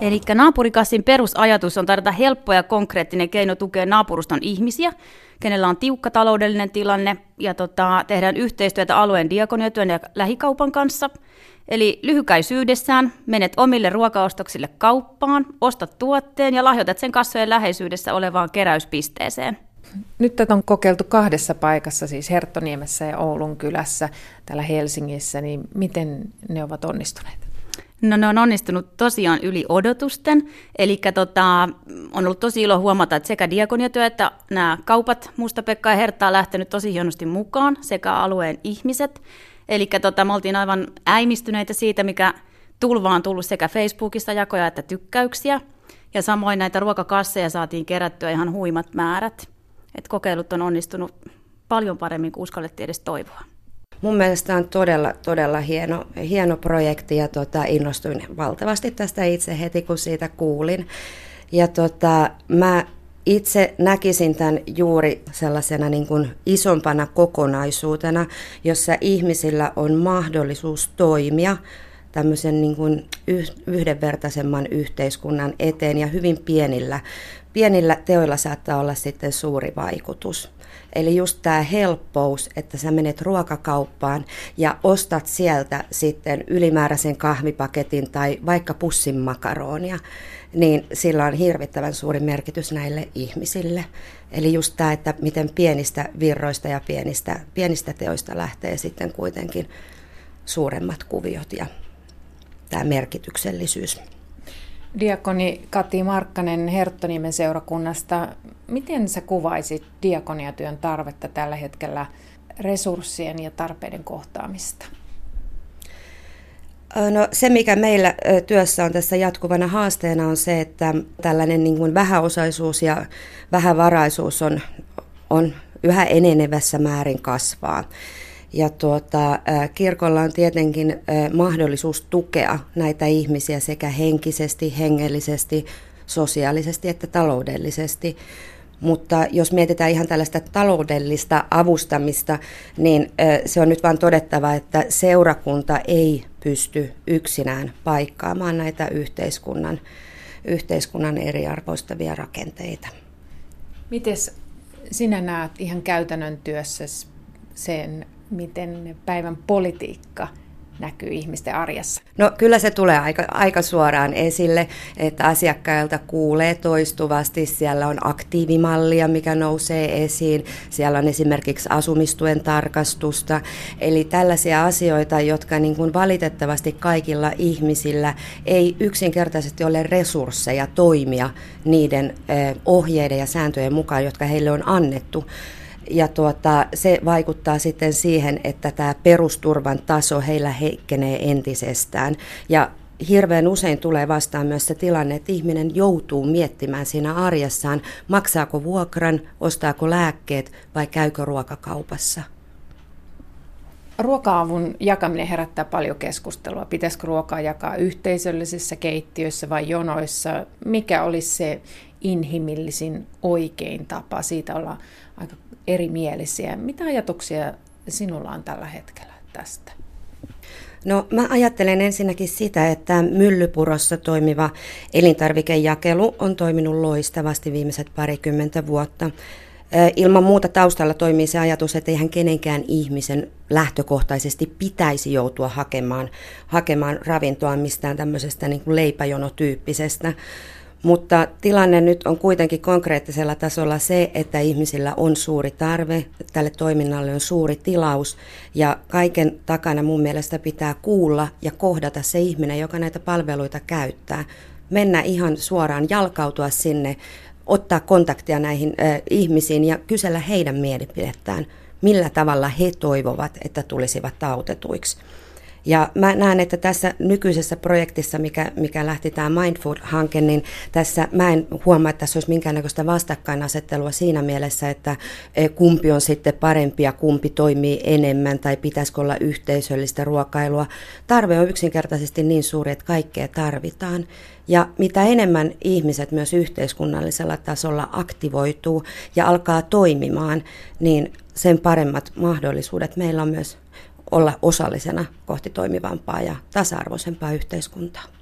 Eli naapurikassin perusajatus on tarjota helppo ja konkreettinen keino tukea naapuruston ihmisiä, kenellä on tiukka taloudellinen tilanne, ja tota, tehdään yhteistyötä alueen diakoniatyön ja lähikaupan kanssa. Eli lyhykäisyydessään menet omille ruokaostoksille kauppaan, ostat tuotteen ja lahjoitat sen kassojen läheisyydessä olevaan keräyspisteeseen. Nyt tätä on kokeiltu kahdessa paikassa, siis Herttoniemessä ja Oulun kylässä täällä Helsingissä, niin miten ne ovat onnistuneet? No ne on onnistunut tosiaan yli odotusten, eli tota, on ollut tosi ilo huomata, että sekä diakoniatyö että nämä kaupat Musta-Pekka ja Hertta on lähtenyt tosi hienosti mukaan, sekä alueen ihmiset. Eli tota, me oltiin aivan äimistyneitä siitä, mikä tulva on tullut sekä Facebookista jakoja että tykkäyksiä. Ja samoin näitä ruokakasseja saatiin kerättyä ihan huimat määrät. Et kokeilut on onnistunut paljon paremmin kuin uskallettiin edes toivoa. Mun mielestä on todella, todella hieno, hieno projekti ja tota, innostuin valtavasti tästä itse heti, kun siitä kuulin. Ja tota, mä itse näkisin tämän juuri sellaisena niin kuin isompana kokonaisuutena, jossa ihmisillä on mahdollisuus toimia tämmöisen niin kuin yhdenvertaisemman yhteiskunnan eteen ja hyvin pienillä, pienillä teoilla saattaa olla sitten suuri vaikutus. Eli just tämä helppous, että sä menet ruokakauppaan ja ostat sieltä sitten ylimääräisen kahvipaketin tai vaikka pussin makaronia, niin sillä on hirvittävän suuri merkitys näille ihmisille. Eli just tämä, että miten pienistä virroista ja pienistä, pienistä teoista lähtee sitten kuitenkin suuremmat kuviot ja tämä merkityksellisyys. Diakoni Kati Markkanen Herttoniemen seurakunnasta. Miten sä kuvaisit diakoniatyön tarvetta tällä hetkellä resurssien ja tarpeiden kohtaamista? No, se, mikä meillä työssä on tässä jatkuvana haasteena, on se, että tällainen niin kuin vähäosaisuus ja vähävaraisuus on, on yhä enenevässä määrin kasvaa. Ja tuota, kirkolla on tietenkin mahdollisuus tukea näitä ihmisiä sekä henkisesti, hengellisesti, sosiaalisesti että taloudellisesti. Mutta jos mietitään ihan tällaista taloudellista avustamista, niin se on nyt vain todettava, että seurakunta ei pysty yksinään paikkaamaan näitä yhteiskunnan, yhteiskunnan eriarvoistavia rakenteita. Miten sinä näet ihan käytännön työssä sen miten päivän politiikka näkyy ihmisten arjessa? No kyllä se tulee aika, aika suoraan esille, että asiakkailta kuulee toistuvasti. Siellä on aktiivimallia, mikä nousee esiin. Siellä on esimerkiksi asumistuen tarkastusta. Eli tällaisia asioita, jotka niin kuin valitettavasti kaikilla ihmisillä ei yksinkertaisesti ole resursseja toimia niiden ohjeiden ja sääntöjen mukaan, jotka heille on annettu ja tuota, se vaikuttaa sitten siihen, että tämä perusturvan taso heillä heikkenee entisestään. Ja hirveän usein tulee vastaan myös se tilanne, että ihminen joutuu miettimään siinä arjessaan, maksaako vuokran, ostaako lääkkeet vai käykö ruokakaupassa. Ruoka-avun jakaminen herättää paljon keskustelua. Pitäisikö ruokaa jakaa yhteisöllisissä keittiöissä vai jonoissa? Mikä olisi se inhimillisin oikein tapa? Siitä ollaan aika erimielisiä. Mitä ajatuksia sinulla on tällä hetkellä tästä? No mä ajattelen ensinnäkin sitä, että Myllypurossa toimiva elintarvikejakelu on toiminut loistavasti viimeiset parikymmentä vuotta. Ilman muuta taustalla toimii se ajatus, että eihän kenenkään ihmisen lähtökohtaisesti pitäisi joutua hakemaan, hakemaan ravintoa mistään tämmöisestä niin kuin leipäjonotyyppisestä. Mutta tilanne nyt on kuitenkin konkreettisella tasolla se, että ihmisillä on suuri tarve, tälle toiminnalle on suuri tilaus ja kaiken takana mun mielestä pitää kuulla ja kohdata se ihminen, joka näitä palveluita käyttää. Mennä ihan suoraan, jalkautua sinne, ottaa kontaktia näihin äh, ihmisiin ja kysellä heidän mielipidettään, millä tavalla he toivovat, että tulisivat autetuiksi. Ja mä näen, että tässä nykyisessä projektissa, mikä, mikä lähti tämä Mindfood-hanke, niin tässä mä en huomaa, että tässä olisi minkäännäköistä vastakkainasettelua siinä mielessä, että e, kumpi on sitten parempi ja kumpi toimii enemmän tai pitäisikö olla yhteisöllistä ruokailua. Tarve on yksinkertaisesti niin suuri, että kaikkea tarvitaan. Ja mitä enemmän ihmiset myös yhteiskunnallisella tasolla aktivoituu ja alkaa toimimaan, niin sen paremmat mahdollisuudet meillä on myös olla osallisena kohti toimivampaa ja tasa-arvoisempaa yhteiskuntaa.